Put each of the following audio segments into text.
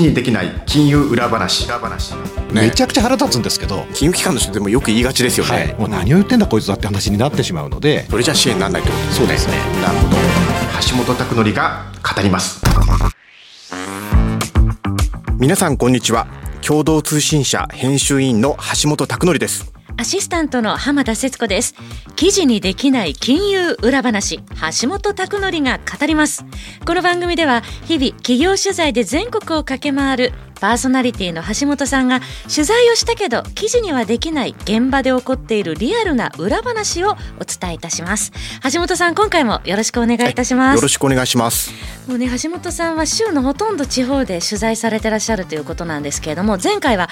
事にできない金融裏話。裏話、ね、めちゃくちゃ腹立つんですけど。金融機関の人でもよく言いがちですよね、はい、もう何を言ってんだこいつだって話になってしまうので。それじゃ支援にならないってこと。ですねそうですね。なるほど。橋本拓則が語ります。皆さんこんにちは。共同通信社編集員の橋本拓則ですアシスタントの浜田節子です。記事にできない金融裏話。橋本拓則が語ります。この番組では日々企業取材で全国を駆け回るパーソナリティの橋本さんが取材をしたけど記事にはできない現場で起こっているリアルな裏話をお伝えいたします。橋本さん今回もよろしくお願いいたします、よろしくお願いします。もうね橋本さんは週のほとんど地方で取材されてらっしゃるということなんですけれども前回は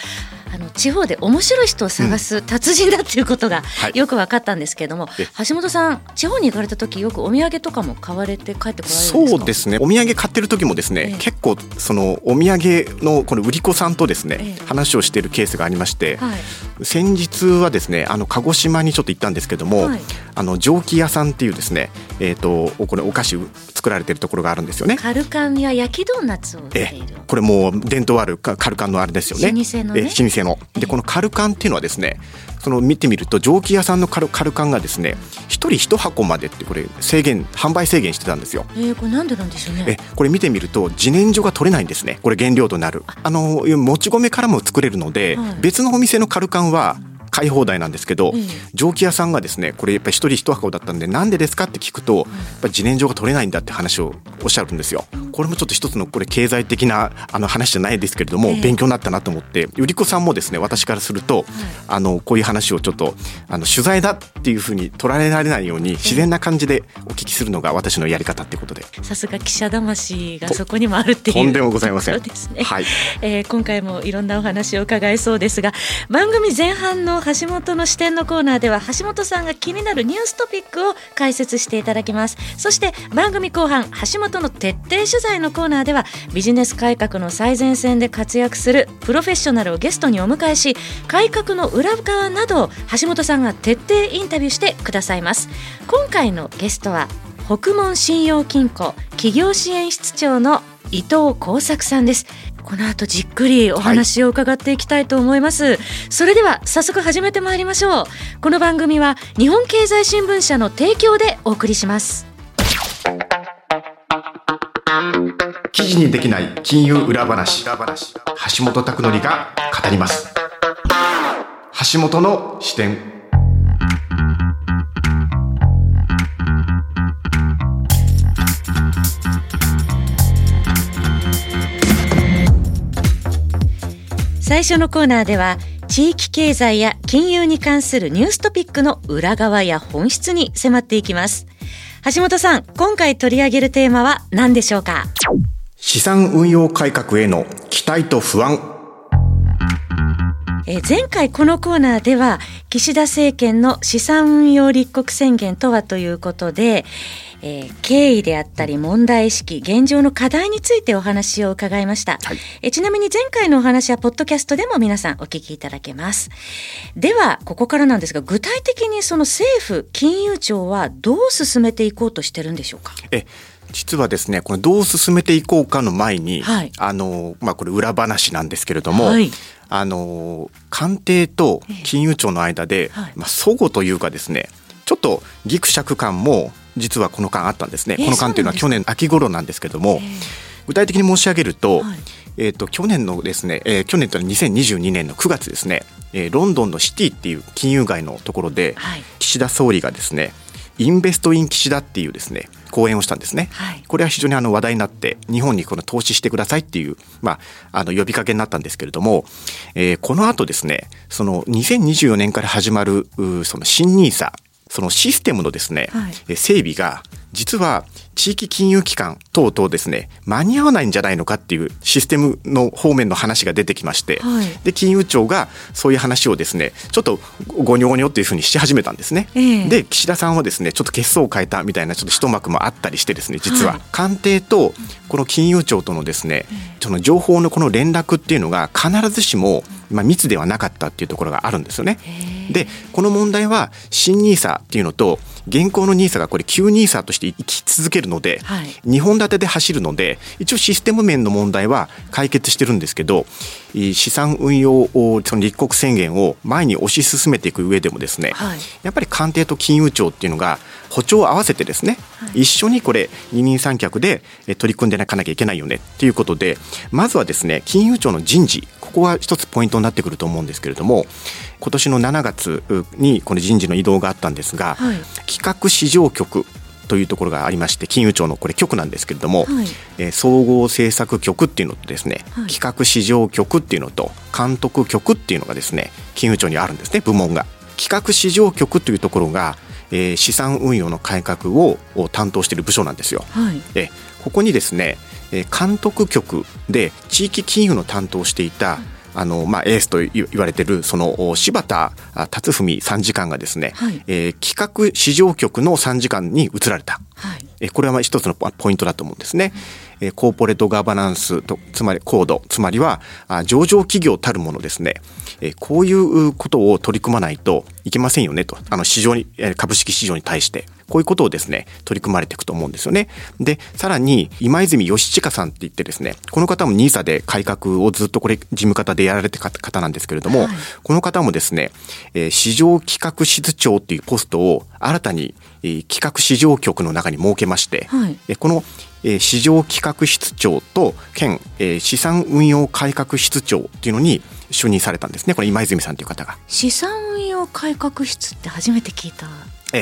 あの地方で面白い人を探す達人だっていうことがよく分かったんですけれども、はい、橋本さん地方に行かれた時よくお土産とかも買われて帰ってこられるんですか？そうですね。お土産買ってる時もですね、ええ、結構そのお土産のこの売り子さんとですね、え、話をしているケースがありまして、はい、先日はですねあの鹿児島にちょっと行ったんですけども、はい、あの蒸気屋さんっていうですねえっ、ー、とこれお菓子作られてるところがあるんですよね。カルカンや焼きドーナツをえこれもう伝統あるカルカンのあれですよね。老舗のね、え老舗の。でこのカルカンっていうのはですねその見てみると蒸気屋さんのカルカルカンがですね一人一箱までってこれ制限販売制限してたんですよ。えー、これなんでなんでしょうね。えこれ見てみると自燃所が取れないんですね。これ原料となる。あ。のもち米からも作れるので、はい、別のお店のカルカンは買い放題なんですけど、蒸気屋さんがですねこれやっぱり一人一箱だったんでなんでですかって聞くと、やっぱり自燃所が取れないんだって話をおっしゃるんですよ。これもちょっと一つのこれ経済的なあの話じゃないですけれども、勉強になったなと思って売り子さんもですね私からすると、あのこういう話をちょっとあの取材だっていうふうに取られられないように自然な感じでお聞きするのが私のやり方ってことで。さすが記者魂がそこにもあるっていう。とんでもございません。ね、はい。えー、今回もいろんなお話を伺いそうですが番組前半の橋本の視点のコーナーでは橋本さんが気になるニューストピックを解説していただきます。そして番組後半橋本の徹底取材のコーナーではビジネス改革の最前線で活躍するプロフェッショナルをゲストにお迎えし改革の裏側などを橋本さんが徹底インタビューしてくださいます。今回のゲストは北門信用金庫企業支援室長の伊藤耕作さんです。この後じっくりお話を伺っていきたいと思います、はい、それでは早速始めてまいりましょう。この番組は日本経済新聞社の提供でお送りします。記事にできない金融裏話。橋本拓則が語ります。橋本の視点。最初のコーナーでは地域経済や金融に関するニューストピックの裏側や本質に迫っていきます。橋本さん今回取り上げるテーマは何でしょうか？資産運用改革への期待と不安。え前回このコーナーでは岸田政権の資産運用立国宣言とはということでえー、経緯であったり問題意識現状の課題についてお話を伺いました、はい、えちなみに前回のお話はポッドキャストでも皆さんお聞きいただけます。ではここからなんですが具体的にその政府金融庁はどう進めていこうとしてるんでしょうか？え実はですねこれどう進めていこうかの前に、はい、あのまあこれ裏話なんですけれども、はい、あの官邸と金融庁の間で、はい、まあ相互というかですねちょっとぎくしゃく感も実はこの間あったんですね、えー、この間というのは去年秋頃なんですけども、えー、具体的に申し上げると、はい、えーと、去年のですね、えー、去年というのは2022年の9月ですね、えー、ロンドンのシティっていう金融街のところで、はい、岸田総理がですねインベストイン岸田っていうですね講演をしたんですね、はい、これは非常にあの話題になって日本にこの投資してくださいっていう、まあ、あの呼びかけになったんですけれども、えー、この後ですねその2024年から始まるその新ニーサそのシステムのですね、はい、整備が実は地域金融機関等々ですね間に合わないんじゃないのかっていうシステムの方面の話が出てきまして、はい、で金融庁がそういう話をですねちょっとごにょごにょっていうふうにし始めたんですね。えー、で岸田さんはですねちょっと結相を変えたみたいなちょっと一幕もあったりしてですね実は、はい、官邸とこの金融庁とのですねその情報のこの連絡っていうのが必ずしもまあ密ではなかったっていうところがあるんですよね。でこの問題は新ニーサっていうのと現行の NISA がこれ旧 NISA として生き続けるので、はい、2本立てで走るので一応システム面の問題は解決してるんですけど資産運用その立国宣言を前に推し進めていく上でもですね、はい、やっぱり官邸と金融庁っていうのが歩調を合わせてですね、はい、一緒にこれ二人三脚で取り組んでいかなきゃいけないよねっていうことでまずはですね金融庁の人事ここが一つポイントになってくると思うんですけれども今年の7月にこの人事の移動があったんですが、はい、企画市場局というところがありまして金融庁のこれ局なんですけれども、はい、えー、総合政策局っていうのとですね、はい、企画市場局っていうのと監督局っていうのがですね金融庁にあるんですね部門が。企画市場局というところが、えー、資産運用の改革を担当している部署なんですよ。はい、えここにですね監督局で地域金融の担当をしていた、あのまあ、エースと言われてるその柴田達文参事官がですね、はい、えー、企画市場局の参事官に移られた、はい、えこれは一つのポイントだと思うんですね。えコーポレートガバナンスとつまりコード。つまりは上場企業たるものですね、えこういうことを取り組まないといけませんよねと。あの市場に株式市場に対してこういうことをですね、取り組まれていくと思うんですよね。で、さらに、今泉義親さんって言ってですね、この方も NISA で改革をずっとこれ、事務方でやられてた方なんですけれども、はい、この方もですね、えー、市場企画室長っていうポストを新たに、えー、企画市場局の中に設けまして、はい、えこのえー、市場企画室長と県、えー、資産運用改革室長っていうのに就任されたんですねこれ今泉さんという方が。資産運用改革室って初めて聞いた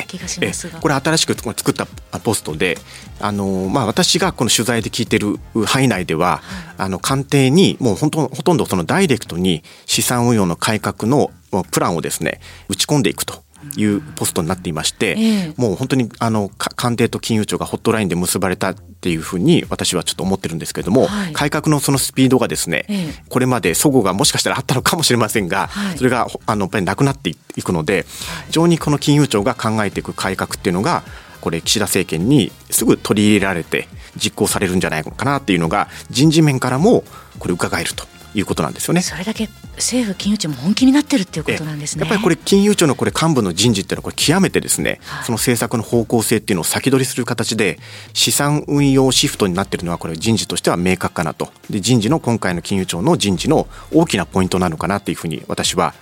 気がしますこれ新しく作ったポストであの、まあ、私がこの取材で聞いてる範囲内では、はい、あの官邸にもう本当ほとんどそのダイレクトに資産運用の改革のプランをですね打ち込んでいくというポストになっていまして、えー、もう本当にあの官邸と金融庁がホットラインで結ばれたっていうふうに私はちょっと思ってるんですけれども、はい、改革のそのスピードがですね、えー、これまで齟齬がもしかしたらあったのかもしれませんが、はい、それがあのやっぱりなくなっていくので非常にこの金融庁が考えていく改革っていうのがこれ岸田政権にすぐ取り入れられて実行されるんじゃないのかなっていうのが人事面からもこれ伺えるということなんですよね。それだけ政府金融庁も本気になってるっていうことなんですね。やっぱりこれ金融庁のこれ幹部の人事っていうのはこれ極めてですね、はい、その政策の方向性っていうのを先取りする形で資産運用シフトになってるのはこれ人事としては明確かなと。で人事の今回の金融庁の人事の大きなポイントなのかなっていうふうに私は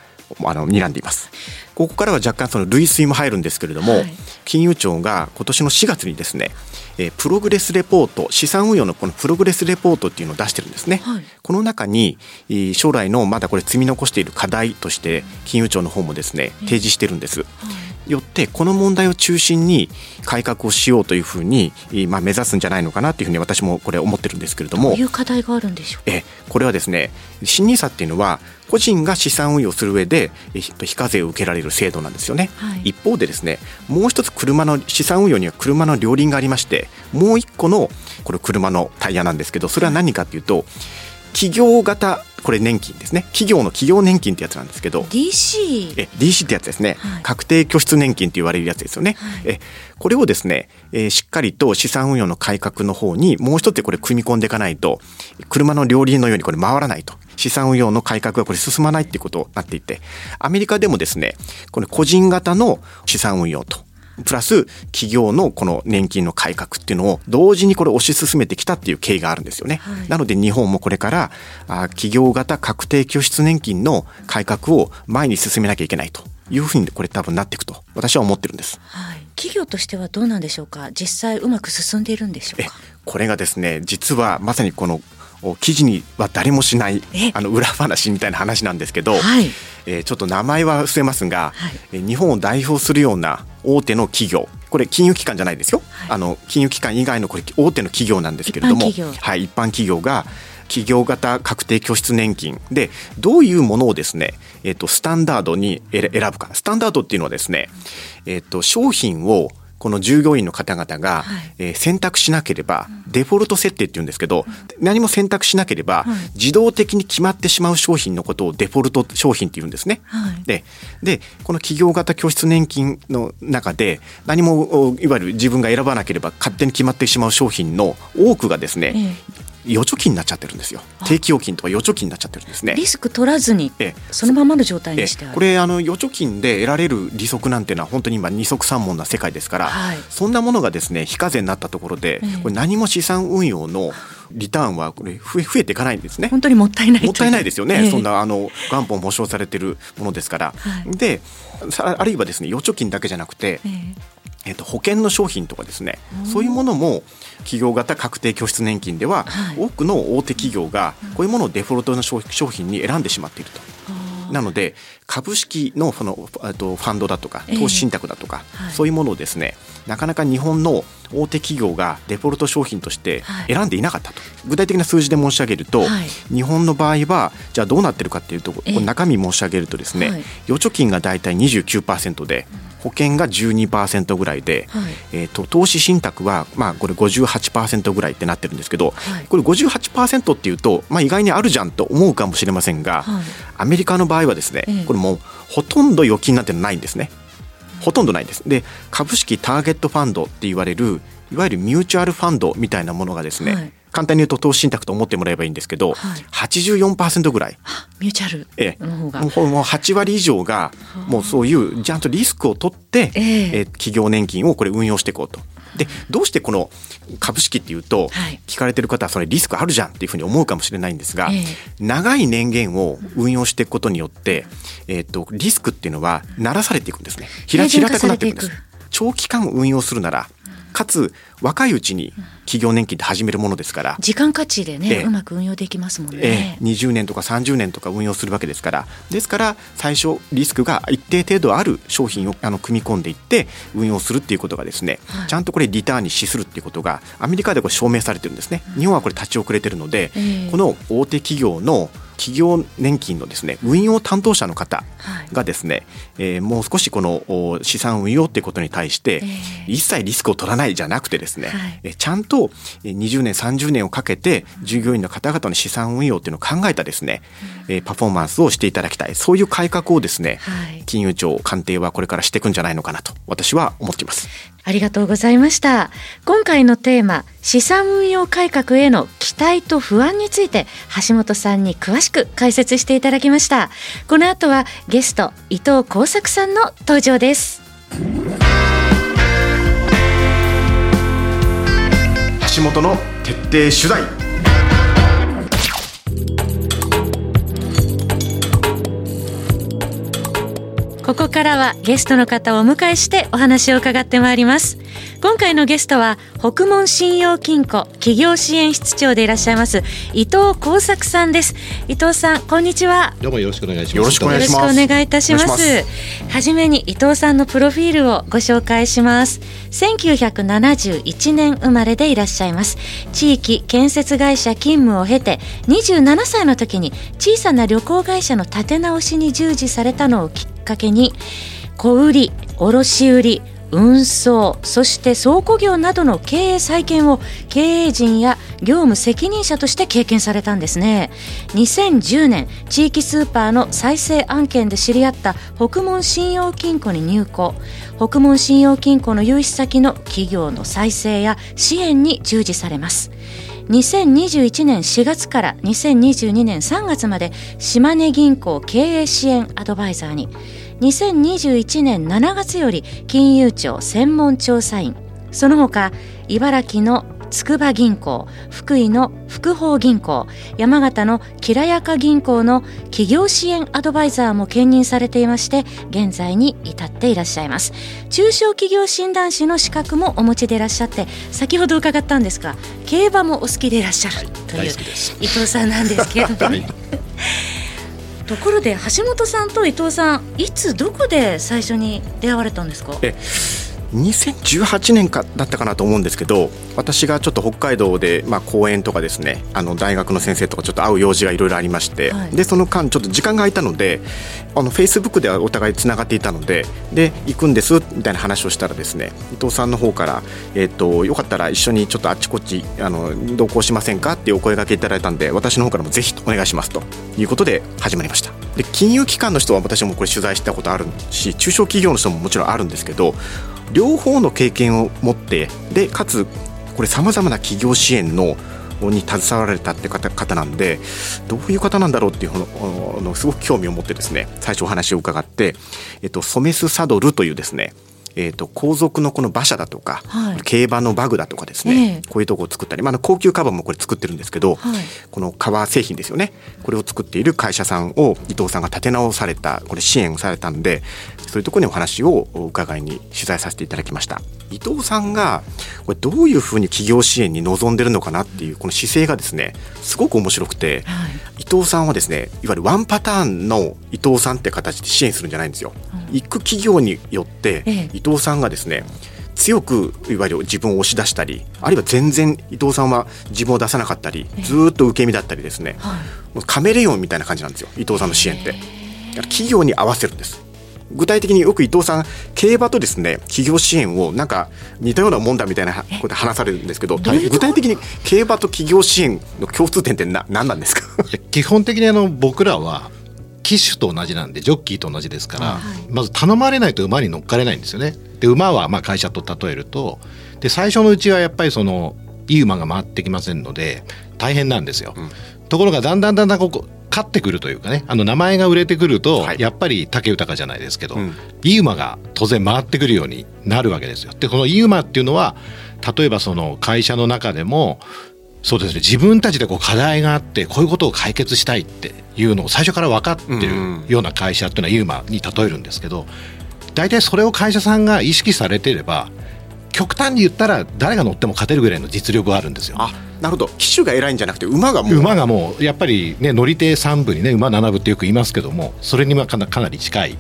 あの睨んでいます。ここからは若干その類推も入るんですけれども、はい、金融庁が今年の4月にですねえー、プログレスレポート資産運用のこのプログレスレポートっていうのを出してるんですね、はい、この中に、えー、将来のまだこれ積み残している課題として金融庁の方もですね提示してるんです、はい、よってこの問題を中心に改革をしようというふうに、まあ、目指すんじゃないのかなというふうに私もこれ思ってるんですけれどもどういう課題があるんでしょうえこれはですね新 NISA っていうのは個人が資産運用する上で非課税を受けられる制度なんですよね、はい、一方でですねもう一つ車の資産運用には車の両輪がありましてもう一個のこれ車のタイヤなんですけどそれは何かっていうと企業型これ年金ですね。企業の企業年金ってやつなんですけど。DC え DC ってやつですね、はい、確定拠出年金って言われるやつですよね、はい、えこれをですね、えー、しっかりと資産運用の改革の方にもう一つこれ組み込んでいかないと車の両輪のようにこれ回らないと。資産運用の改革がこれ進まないっていうことになっていてアメリカでもですねこれ個人型の資産運用とプラス企業のこの年金の改革っていうのを同時にこれ推し進めてきたっていう経緯があるんですよね。はい、なので日本もこれからあ企業型確定拠出年金の改革を前に進めなきゃいけないというふうにこれ多分なっていくと私は思ってるんです。はい、企業としてはどうなんでしょうか？実際うまく進んでいるんでしょうか？これがですね実はまさにこの記事には誰もしないあの裏話みたいな話なんですけど、はい、えー、ちょっと名前は伏せますが、はい、日本を代表するような大手の企業これ金融機関じゃないですよ、はい、あの金融機関以外のこれ大手の企業なんですけれどもはい、一般企業が企業型確定拠出年金。でどういうものをですね、えーと、スタンダードに選ぶか。スタンダードっていうのはですね、えーと商品をこの従業員の方々が、はい、えー、選択しなければ、デフォルト設定って言うんですけど、何も選択しなければ、自動的に決まってしまう商品のことをデフォルト商品って言うんですね。はい、ででこの企業型拠出年金の中で何もいわゆる自分が選ばなければ勝手に決まってしまう商品の多くがですね、え預貯金になっちゃってるんですよ。定期預金とか預貯金になっちゃってるんですね。リスク取らずにそのままの状態にしてこれあの預貯金で得られる利息なんていうのは本当に今二足三門な世界ですから、はい、そんなものがですね非課税になったところで、これ何も資産運用のリターンはこれ増え増えていかないんですね。本当にもったいないもったいないですよね。えー、そんなあの元本保証されてるものですから。はい、であるいはですね預貯金だけじゃなくて、えーえー、と保険の商品とかですねそういうものも企業型確定拠出年金では、はい、多くの大手企業がこういうものをデフォルトの商品に選んでしまっていると。なので株式のそのとファンドだとか投資信託だとか、そういうものをですねなかなか日本の大手企業がデフォルト商品として選んでいなかったと、はい、具体的な数字で申し上げると、はい、日本の場合はじゃあどうなってるかっていうと、えー、中身申し上げるとですね、預貯金が大体29%で、うん保険が12%ぐらいで、はい、えーと、投資信託は、まあ、これ58%ぐらいってなってるんですけど、はい、これ58%っていうと、まあ、意外にあるじゃんと思うかもしれませんが、はい、アメリカの場合はですね、これもうほとんど預金なんてないんですね。ほとんどないです。で株式ターゲットファンドって言われるいわゆるミューチュアルファンドみたいなものがですね、簡単に言うと投資信託と思ってもらえばいいんですけど、はい、84%ぐらい。ミューチャルの方が、ええ、もう8割以上がもうそういうちゃんとリスクを取って、えー、え企業年金をこれ運用していこうと。でどうしてこの株式っていうと、聞かれてる方はそれリスクあるじゃんっていうふうに思うかもしれないんですが、えー、長い年限を運用していくことによって、えーと、リスクっていうのはならされていくんですね。平平たくなっていくんです長期間運用するならかつ若いうちに企業年金って始めるものですから時間価値でね、うまく運用できますもんね、え20年とか30年とか運用するわけですから。ですから最初リスクが一定程度ある商品をあの組み込んでいって運用するっていうことがですね、はい、ちゃんとこれリターンに資するっていうことがアメリカでこれ証明されてるんですね。日本はこれ立ち遅れてるので、えー、この大手企業の企業年金のですね運用担当者の方がですね、はい、えー、もう少しこの資産運用っていうことに対して、一切リスクを取らないじゃなくてですね、はい、えちゃんと20年30年をかけて従業員の方々の資産運用っていうのを考えたですね、うん、えパフォーマンスをしていただきたい。そういう改革をですね、はい、金融庁官邸はこれからしていくんじゃないのかなと私は思っています。ありがとうございました。今回のテーマ、資産運用改革への期待と不安について、橋本さんに詳しく解説していただきました。この後はゲスト、伊藤耕作さんの登場です。橋本の徹底取材。ここからはゲストの方をお迎えしてお話を伺ってまいります。今回のゲストは北門信用金庫企業支援室長でいらっしゃいます伊藤耕作さんです。伊藤さんこんにちは。どうもよろしくお願いします。よろしくお願いいたします。はじめに伊藤さんのプロフィールをご紹介します。1971年生まれでいらっしゃいます。地域建設会社勤務を経て27歳の時に小さな旅行会社の立て直しに従事されたのをきっかけに小売卸売運送そして倉庫業などの経営再建を経営陣や業務責任者として経験されたんですね。2010年地域スーパーの再生案件で知り合った北門信用金庫に入庫。北門信用金庫の融資先の企業の再生や支援に従事されます。2021年4月から2022年3月まで島根銀行経営支援アドバイザーに。2021年7月より金融庁専門調査員その他茨城の筑波銀行福井の福宝銀行山形のきらやか銀行の企業支援アドバイザーも兼任されていまして現在に至っていらっしゃいます。中小企業診断士の資格もお持ちでいらっしゃって先ほど伺ったんですが競馬もお好きでいらっしゃるという、伊藤さんなんですけれども、ね、ところで橋本さんと伊藤さんいつどこで最初に出会われたんですか？2018年かだったかなと思うんですけど私がちょっと北海道で、まあ、講演とかですねあの大学の先生とかちょっと会う用事がいろいろありまして、はい、でその間ちょっと時間が空いたのであのフェイスブックではお互いつながっていたのでで行くんですみたいな話をしたらですね伊藤さんの方から、えーと、よかったら一緒にちょっとあっちこっちあの同行しませんかっていうお声がけいただいたんで私の方からもぜひお願いしますということで始まりました。で金融機関の人は私もこれ取材したことあるし中小企業の人ももちろんあるんですけど両方の経験を持ってでかつこれさまざまな企業支援のに携わられたって方方なんでどういう方なんだろうっていうのすごく興味を持ってですね最初お話を伺って、えっと、ソメスサドルというですねえーと、皇族のこの馬車だとか、はい、競馬のバグだとかですね、えー、こういうとこを作ったり、まあ、高級カバンもこれ作ってるんですけど、はい、この革製品ですよね。これを作っている会社さんを伊藤さんが立て直されたこれ支援されたんでそういうところにお話を伺いに取材させていただきました。伊藤さんがこれどういうふうに企業支援に臨んでるのかなっていうこの姿勢がですねすごく面白くて、はい、伊藤さんはですねいわゆるワンパターンの伊藤さんって形で支援するんじゃないんですよ。行く企業によって伊藤さんがですね強くいわゆる自分を押し出したりあるいは全然伊藤さんは自分を出さなかったりずっと受け身だったりですね、カメレオンみたいな感じなんですよ伊藤さんの支援って。企業に合わせるんです。具体的によく伊藤さん競馬とですね企業支援をなんか似たようなもんだみたいなことで話されるんですけど具体的に競馬と企業支援の共通点ってな何なんですか？基本的にあの僕らは騎手と同じなんでジョッキーと同じですから、はい、まず頼まれないと馬に乗っかれないんですよね。で馬はまあ会社と例えるとで最初のうちはやっぱりそのいい馬が回ってきませんので大変なんですよ。うん、ところがだんだんだんだんここ勝ってくるというかねあの名前が売れてくると、はい、やっぱり武豊じゃないですけど、うん、いい馬が当然回ってくるようになるわけですよ。でこのいい馬っていうのは例えばその会社の中でもそうですね自分たちでこう課題があってこういうことを解決したいっていうのを最初から分かってるような会社っていうのはユーマに例えるんですけど大体それを会社さんが意識されてれば極端に言ったら誰が乗っても勝てるぐらいの実力があるんですよ。あなるほど騎手が偉いんじゃなくて馬がもう馬がもうやっぱりね乗り手3部にね馬7部ってよく言いますけどもそれにはかなかなり近い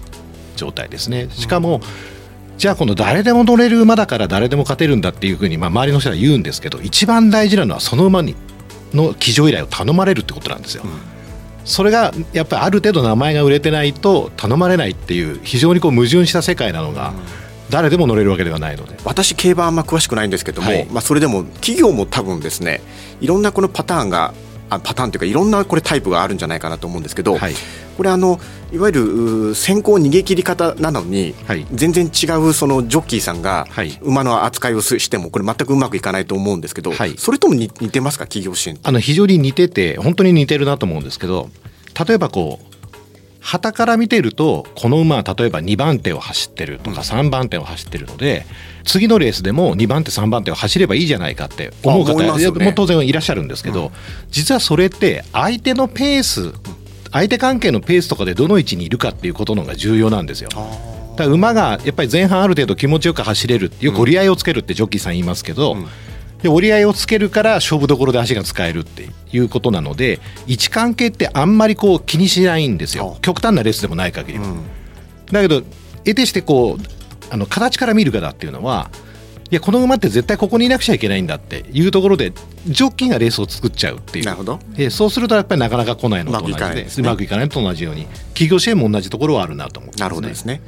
状態ですね。しかも、うんじゃあ今度誰でも乗れる馬だから誰でも勝てるんだっていうふうにまあ周りの人は言うんですけど一番大事なのはその馬にの騎乗依頼を頼まれるってことなんですよ。うん、それがやっぱりある程度名前が売れてないと頼まれないっていう非常にこう矛盾した世界なのが、誰でも乗れるわけではないので。私競馬あんま詳しくないんですけども、はい、まあ、それでも企業も多分ですねいろんなこのパターンがあパターンというかいろんなこれタイプがあるんじゃないかなと思うんですけど、はい、これあのいわゆる先行逃げ切り方なのに、はい、全然違うそのジョッキーさんが馬の扱いをしてもこれ全くうまくいかないと思うんですけど、はい、それとも似てますか？企業支援あの非常に似てて本当に似てるなと思うんですけど例えばこう旗から見てるとこの馬は例えば2番手を走ってるとか3番手を走ってるので、次のレースでも2番手3番手を走ればいいじゃないかって思う方、ね、も当然いらっしゃるんですけど、うん、実はそれって相手のペース相手関係のペースとかでどの位置にいるかっていうことのが重要なんですよ。だ馬がやっぱり前半ある程度気持ちよく走れるっていう折り合いをつけるってジョッキーさん言いますけど、うんで折り合いをつけるから勝負どころで足が使えるっていうことなので位置関係ってあんまりこう気にしないんですよ。極端なレースでもない限り。は、うん、だけど得てしてこうあの形から見る方っていうのはいやこの馬って絶対ここにいなくちゃいけないんだっていうところでジョッキーがレースを作っちゃうっていう。なるほど。えそうするとやっぱりなかなか来ないのと同じでうまくいかないのと同じように企業支援も同じところはあるなと思って、ね、なるほどですね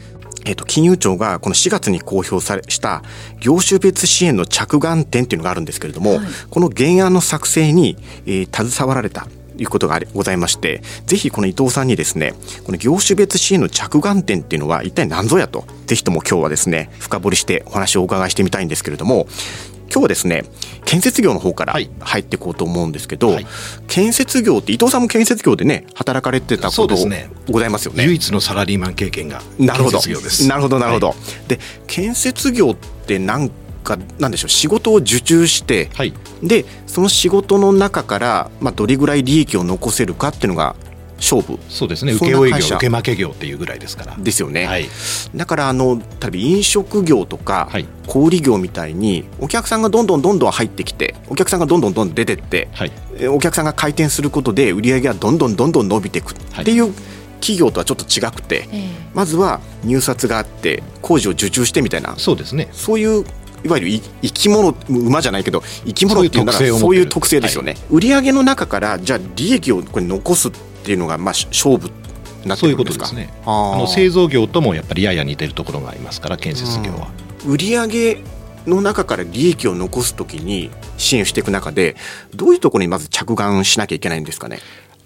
えっ、と、金融庁がこの4月に公表されした業種別支援の着眼点っていうのがあるんですけれども、はい、この原案の作成に、えー、携わられたということがございまして、ぜひこの伊藤さんにですね、この業種別支援の着眼点っていうのは一体何ぞやと、ぜひとも今日はですね、深掘りしてお話をお伺いしてみたいんですけれども、今日はですね建設業の方から入っていこうと思うんですけど、はい、建設業って伊藤さんも建設業でね働かれてたことございますよね、唯一のサラリーマン経験が建設業です。なるほどなるほど、はい、で建設業ってなんかなんでしょう仕事を受注して、はい、でその仕事の中から、まあ、どれぐらい利益を残せるかっていうのが勝負。そうですね。請負業。受け負け業っていうぐらいですから。ですよね、はい、だからあの例えば飲食業とか小売業みたいにお客さんがどんどんどんどん入ってきてお客さんがどんどんどんどん出てって、はい、お客さんが回転することで売り上げがどんどんどんどん伸びていくっていう、企業とはちょっと違くて、まずは入札があって工事を受注してみたいな。そうですね。そういういわゆる生き物馬じゃないけど生き物っていうならそういう特性ですよね、はい、売上の中からじゃあ利益をこれ残すっていうのがまあ勝負そういうことですね。あの製造業ともやっぱりやや似てるところがありますから建設業は。売上の中から利益を残すときに支援していく中でどういうところにまず着眼しなきゃいけないんですかね？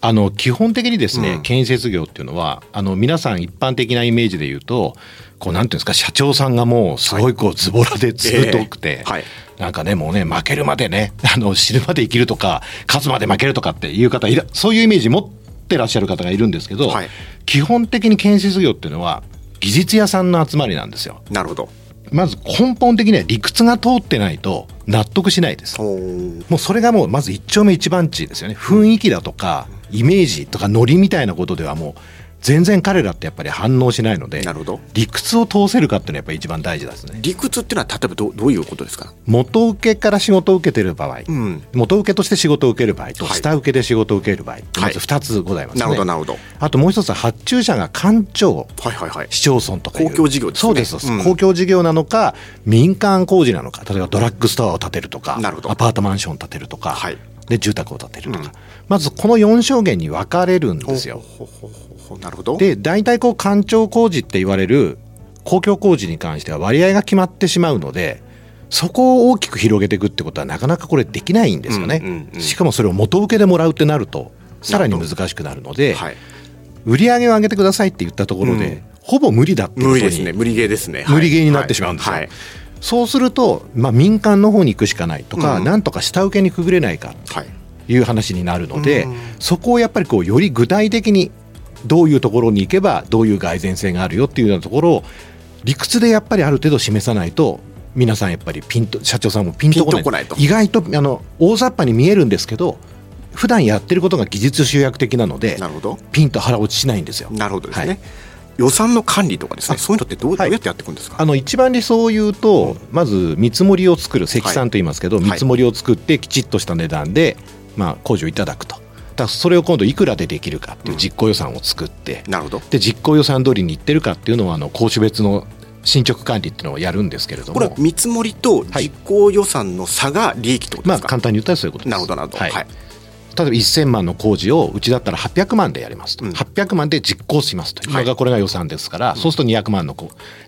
あの基本的にですね、うん、建設業っていうのはあの皆さん一般的なイメージで言うとこうなんていうんですか社長さんがもうすごいこうズボラでずっと多くて、はい、なんかねもうね負けるまでねあの死ぬまで生きるとか勝つまで負けるとかっていう方そういうイメージ持ってらっしゃる方がいるんですけど、はい、基本的に建設業っていうのは技術屋さんの集まりなんですよ。なるほどまず根本的には理屈が通ってないと納得しないです。もうそれがもうまず一丁目一番地ですよね。雰囲気だとかイメージとかノリみたいなことではもう全然彼らってやっぱり反応しないのでなるほど。理屈を通せるかっていうのはやっぱり一番大事ですね。理屈っていうのは例えばどどういうことですか？元請けから仕事を受けてる場合、うん、元請けとして仕事を受ける場合と、下請けで仕事を受ける場合、まず2つございます、ね、なるほどなるほど。あともう一つは発注者が官庁、はいはいはい、市町村とか公共事業です、ね、そうです、うん、公共事業なのか民間工事なのか例えばドラッグストアを建てるとかなるほど。アパートマンションを建てるとか、はい、で住宅を建てるとか、うん、まずこの4証言に分かれるんですよ。ほほほなるほど。で大体こう官庁工事って言われる公共工事に関しては割合が決まってしまうのでそこを大きく広げていくってことはなかなかこれできないんですよね、うんうんうん、しかもそれを元請けでもらうってなるとさらに難しくなるので、はい、売り上げを上げてくださいって言ったところで、うん、ほぼ無理だっていう無理ですね。無理ゲーですね、無理ゲーになってしまうんですよ、はい。はい、そうすると、まあ、民間の方に行くしかないとか、うん、なんとか下請けにくぐれないかとい。う話になるので、そこをやっぱりこうより具体的にどういうところに行けばどういう蓋然性があるよっていうようなところを理屈でやっぱりある程度示さないと皆さんやっぱりピンと社長さんもピンとこない。意外とあの大雑把に見えるんですけど普段やってることが技術集約的なのでなるほど。ピンと腹落ちしないんですよ。なるほどですね、はい。予算の管理とかですね、そういうのってどう,、どうやってやっていくんですか？あの一番理想を言うと、まず見積もりを作る、積算と言いますけど、見積もりを作って、きちっとした値段で、まあ、工事をいただくと。だそれを今度いくらでできるかっていう実行予算を作って、なるほど。で実行予算通りにいってるかっていうのはあの公種別の進捗管理っていうのをやるんですけれども。これは見積もりと実行予算の差が利益ってことですか、はい、まあ、簡単に言ったらそういうことです。なるほどなるほど、はい、はい。例えば1000万の工事をうちだったら800万でやりますと、うん、800万で実行しますと、今がこれが予算ですから、はい、そうすると200万の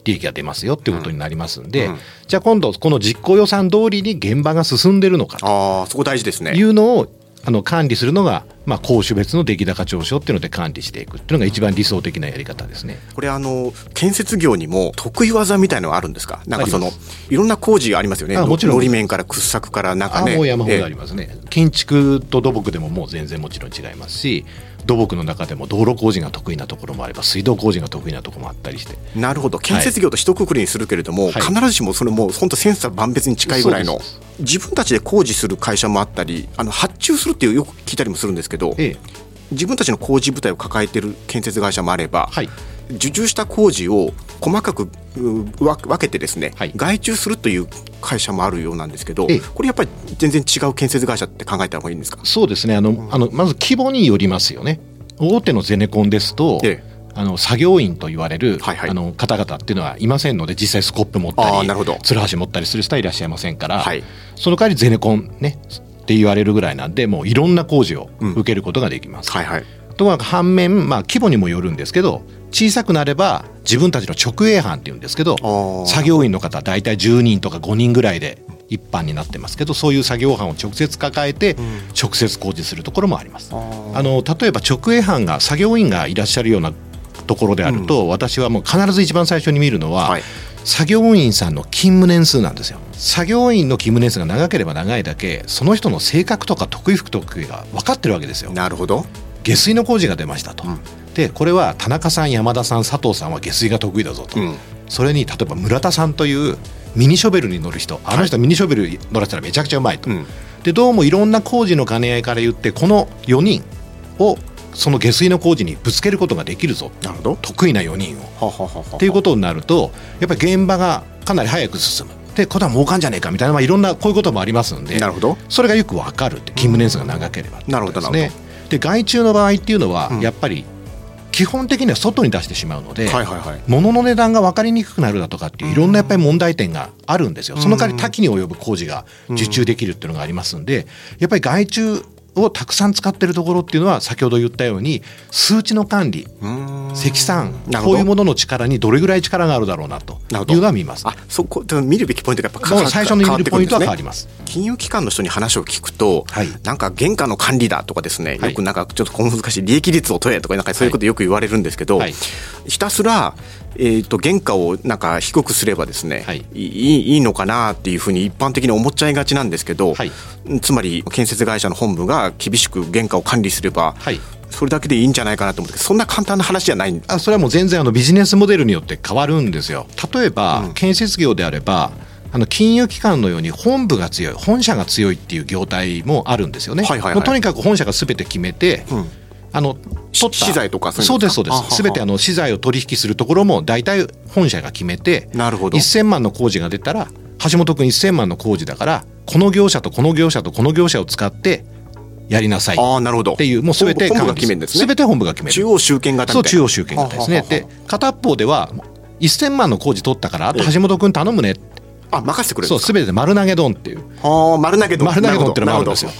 利益が出ますよっていうことになりますんで、うん。うん、じゃあ今度この実行予算通りに現場が進んでるのかとあそこ大事ですね。いうのをあの管理するのが、まあ、公種別の出来高調書っていうので管理していくっていうのが一番理想的なやり方ですね。これあの建設業にも得意技みたいのはあるんですか？なんかそのいろんな工事ありますよね。もちろん。のり面から掘削からなんかね。もう山ほどありますね。建築と土木でももう全然もちろん違いますし、土木の中でも道路工事が得意なところもあれば水道工事が得意なところもあったりして。なるほど。建設業と一括りにするけれども、はい、必ずしもそれも本当千差万別に近いぐらいの自分たちで工事する会社もあったりあの発注するっていうよく聞いたりもするんですけど、ええ、自分たちの工事部隊を抱えてる建設会社もあれば、はい、受注した工事を細かく分けてですね、はい、外注するという会社もあるようなんですけど、これやっぱり全然違う建設会社って考えた方がいいんですか？そうですね。あの、うん、あのまず規模によりますよね。大手のゼネコンですと、ええ。あの作業員と言われる、はいはい、あの方々っていうのはいませんので実際スコップ持ったりつるはし持ったりする人はいらっしゃいませんから、はい、その代わりゼネコンねって言われるぐらいなんでもういろんな工事を受けることができます。うん。はいはい、とか反面、まあ、規模にもよるんですけど小さくなれば自分たちの直営班っていうんですけど作業員の方大体10人とか5人ぐらいで一般になってますけどそういう作業班を直接抱えて直接工事するところもあります。あの例えば直営班が作業員がいらっしゃるようなところであると、うん、私はもう必ず一番最初に見るのは、はい、作業員さんの勤務年数なんですよ。作業員の勤務年数が長ければ長いだけその人の性格とか得意不得意が分かってるわけですよ。なるほど下水の工事が出ましたと、うん、でこれは田中さん山田さん佐藤さんは下水が得意だぞと、うん、それに例えば村田さんというミニショベルに乗る人あの人はミニショベル乗らせたらめちゃくちゃうまいと、でどうもいろんな工事の兼ね合いから言ってこの4人をその下水の工事にぶつけることができるぞ。なるほど。得意な4人を。っていうことになるとやっぱり現場がかなり早く進む。でこれは儲かんじゃねえかみたいな、まあ、いろんなこういうこともありますんでなるほど。それがよく分かるって勤務年数が長ければ、なるほどなるほどで外注の場合っていうのは、やっぱり基本的には外に出してしまうので、物の値段が分かりにくくなるだとかっていういろんなやっぱり問題点があるんですよ、その代わり多岐に及ぶ工事が受注できるっていうのがありますんで、やっぱり外注をたくさん使ってるところっていうのは先ほど言ったように数値の管理積算こういうものの力にどれぐらい力があるだろうなというのは見ます、あそこ見るべきポイントがやっぱ最初に見るポイントは変わります、ね、金融機関の人に話を聞くと、はい、なんか原価の管理だとかですね、よくなんかちょっと小難しい利益率を取れとかなんかそういうことよく言われるんですけど、はい、ひたすらえーと、原価をなんか低くすればですね、はい、いいいいのかなっていうふうに一般的に思っちゃいがちなんですけど、はい、つまり建設会社の本部が厳しく原価を管理すれば、はい、それだけでいいんじゃないかなと思ってそんな簡単な話じゃないあそれはもう全然あのビジネスモデルによって変わるんですよ。例えば、うん、建設業であればあの金融機関のように本部が強い本社が強いっていう業態もあるんですよね。はいはいはい、とにかく本社がすべて決めて、うんあの資材とかそうですそうですす。べてあの資材を取引するところも大体本社が決めてなるほど。1000万の工事が出たら橋本君1000万の工事だからこの業者とこの業者とこの業者を使ってやりなさいっていうもうすべて本部が決めるんですね。べて本部が決める。中央集権型そう中央集権型ですね。で片方では1000万の工事取ったからあと橋本君頼むね。あ任せてくれるそうすべて丸投げ丼っていう。あ丸投げ丼。丸投げ丼っていうのもあるんですよ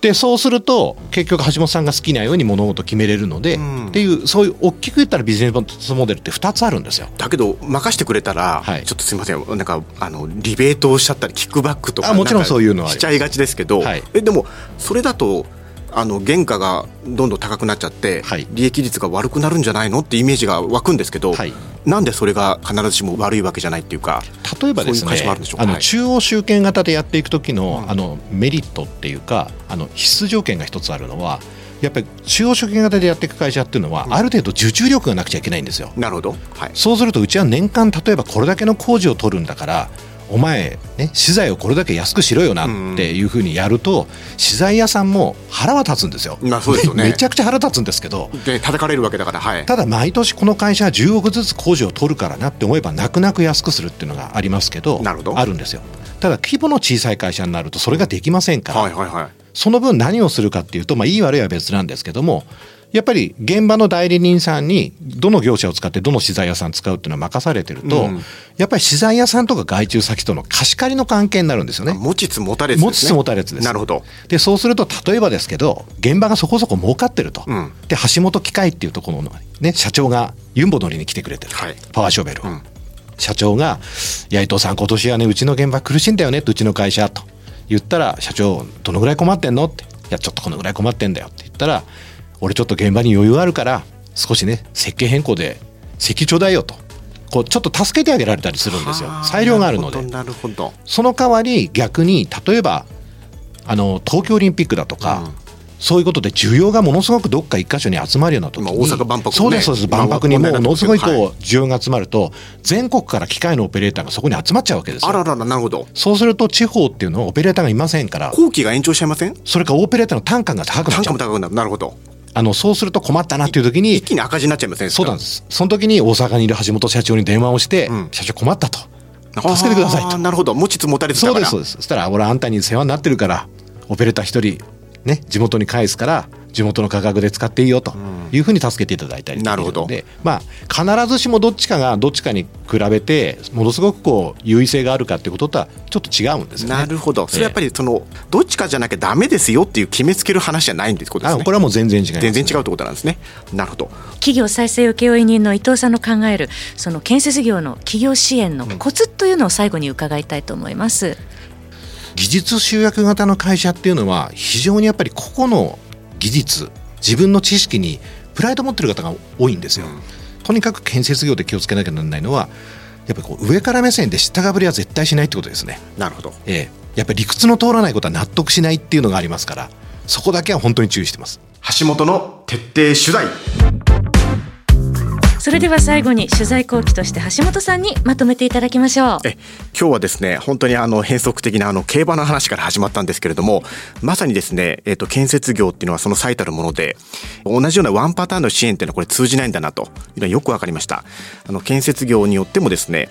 でそうすると結局橋本さんが好きなように物事決めれるので、うん、っていうそういう大きく言ったらビジネスモデルって2つあるんですよ。だけど任してくれたら、はい、ちょっとすみませんなんかあのリベートをしちゃったりキックバックとかあもちろんそういうのはしちゃいがちですけど、はい、えでもそれだとあの原価がどんどん高くなっちゃって、はい、利益率が悪くなるんじゃないのってイメージが湧くんですけど、はい、なんでそれが必ずしも悪いわけじゃないっていうか例えばですねあの中央集権型でやっていく時の,、あのメリットっていうかあの必須条件が一つあるのはやっぱり中央集権型でやっていく会社っていうのは、ある程度受注力がなくちゃいけないんですよ。なるほど、はい、そうするとうちは年間例えばこれだけの工事を取るんだからお前、ね、資材をこれだけ安くしろよなっていうふうにやると、資材屋さんも腹は立つんですよ、まあそうですよね、めちゃくちゃ腹立つんですけど、で叩かれるわけだから、はい、ただ、毎年この会社は10億ずつ工事を取るからなって思えば、泣く泣く安くするっていうのがありますけど、なるほど。あるんですよ。ただ、規模の小さい会社になると、それができませんから、はいはいはい、その分、何をするかっていうと、まあ、いい悪いは別なんですけども、やっぱり現場の代理人さんにどの業者を使ってどの資材屋さん使うっていうのは任されてると、うん、やっぱり資材屋さんとか外注先との貸し借りの関係になるんですよね。持ちつ持たれつ、ね、持ちつ持たれつです。なるほど。でそうすると例えばですけど現場がそこそこ儲かってると、うん、で橋本機械っていうところのね社長がユンボ乗りに来てくれてる、はい、パワーショベル。を、うん、社長が「いや伊藤さん今年はねうちの現場苦しいんだよね」うちの会社と言ったら社長どのぐらい困ってんの？って「いやちょっとこのぐらい困ってんだよ」って言ったら「俺ちょっと現場に余裕あるから少しね設計変更で席ちょうだいよと。こうちょっと助けてあげられたりするんですよ。裁量があるので。なるほどその代わり逆に例えばあの東京オリンピックだとか、うん、そういうことで需要がものすごくどっか一箇所に集まるような時に、大阪万博、ね、そうですそうです。万博にものすごいこう需要が集まると、全国から機械のオペレーターがそこに集まっちゃうわけですよ。あららなるほど。そうすると地方っていうのはオペレーターがいませんから。工期が延長しちゃいません？それからオペレーターの単価が高くなっちゃう。単価も高くなる。なるほどあのそうすると困ったなっていう時に一気に赤字になっちゃいませんそうなんです。その時に大阪にいる橋本社長に電話をして、うん、社長困ったと。助けてくださいと。なるほど。持ちつ持たれてそうですそうです。そしたら俺あんたに世話になってるからオペレーター一人ね地元に返すから地元の価格で使っていいよというふうに助けていただいたりなるほどで、まあ、必ずしもどっちかがどっちかに比べてものすごくこう優位性があるかっていうこととはちょっと違うんですよね。なるほどそれやっぱりそのどっちかじゃなきゃだめですよっていう決めつける話じゃないんですことですね。これはもう全然違い全然違うってことなんですね。なるほど企業再生請負人の伊藤さんの考えるその建設業の企業支援のコツというのを最後に伺いたいと思います。うん、技術集約型の会社っていうのは非常にやっぱり個々の技術自分の知識にプライド持ってる方が多いんですよ。とにかく建設業で気をつけなきゃならないのはやっぱりこう上から目線で下がぶりは絶対しないってことですね。なるほど。ええ、やっぱり理屈の通らないことは納得しないっていうのがありますからそこだけは本当に注意してます。橋本の徹底取材それでは最後に取材後期として橋本さんにまとめていただきましょう。え今日はですね本当にあの変則的なあの競馬の話から始まったんですけれどもまさにですね、えーと、建設業っていうのはその最たるもので同じようなワンパターンの支援っていうのはこれ通じないんだなというのはよく分かりました。あの建設業によってもですね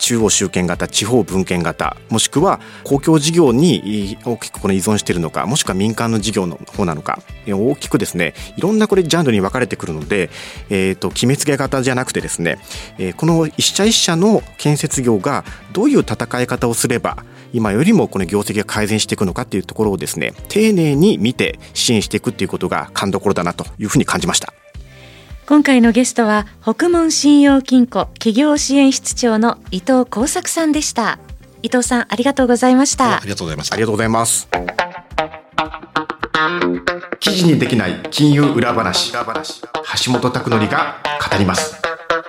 中央集権型地方分権型もしくは公共事業に大きくこの依存しているのかもしくは民間の事業の方なのか大きくですねいろんなこれジャンルに分かれてくるので、えーと、決めつけ型じゃなくてですね、えー、この一社一社の建設業がどういう戦い方をすれば今よりもこの業績が改善していくのかっていうところをですね丁寧に見て支援していくっていうことが勘どころだなというふうに感じました。今回のゲストは北門信用金庫企業支援室長の伊藤耕作さんでした。伊藤さんありがとうございました。ありがとうございました。ありがとうございます。記事にできない金融裏話橋本拓典が語ります。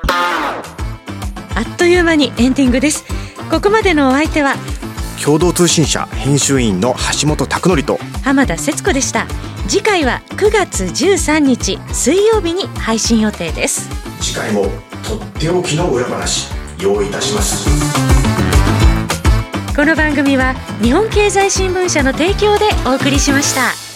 あっという間にエンディングです。ここまでのお相手は共同通信社編集員の橋本拓則と。浜田節子でした。次回は9月13日水曜日に配信予定です。次回もとっておきの裏話用意いたします。この番組は日本経済新聞社の提供でお送りしました。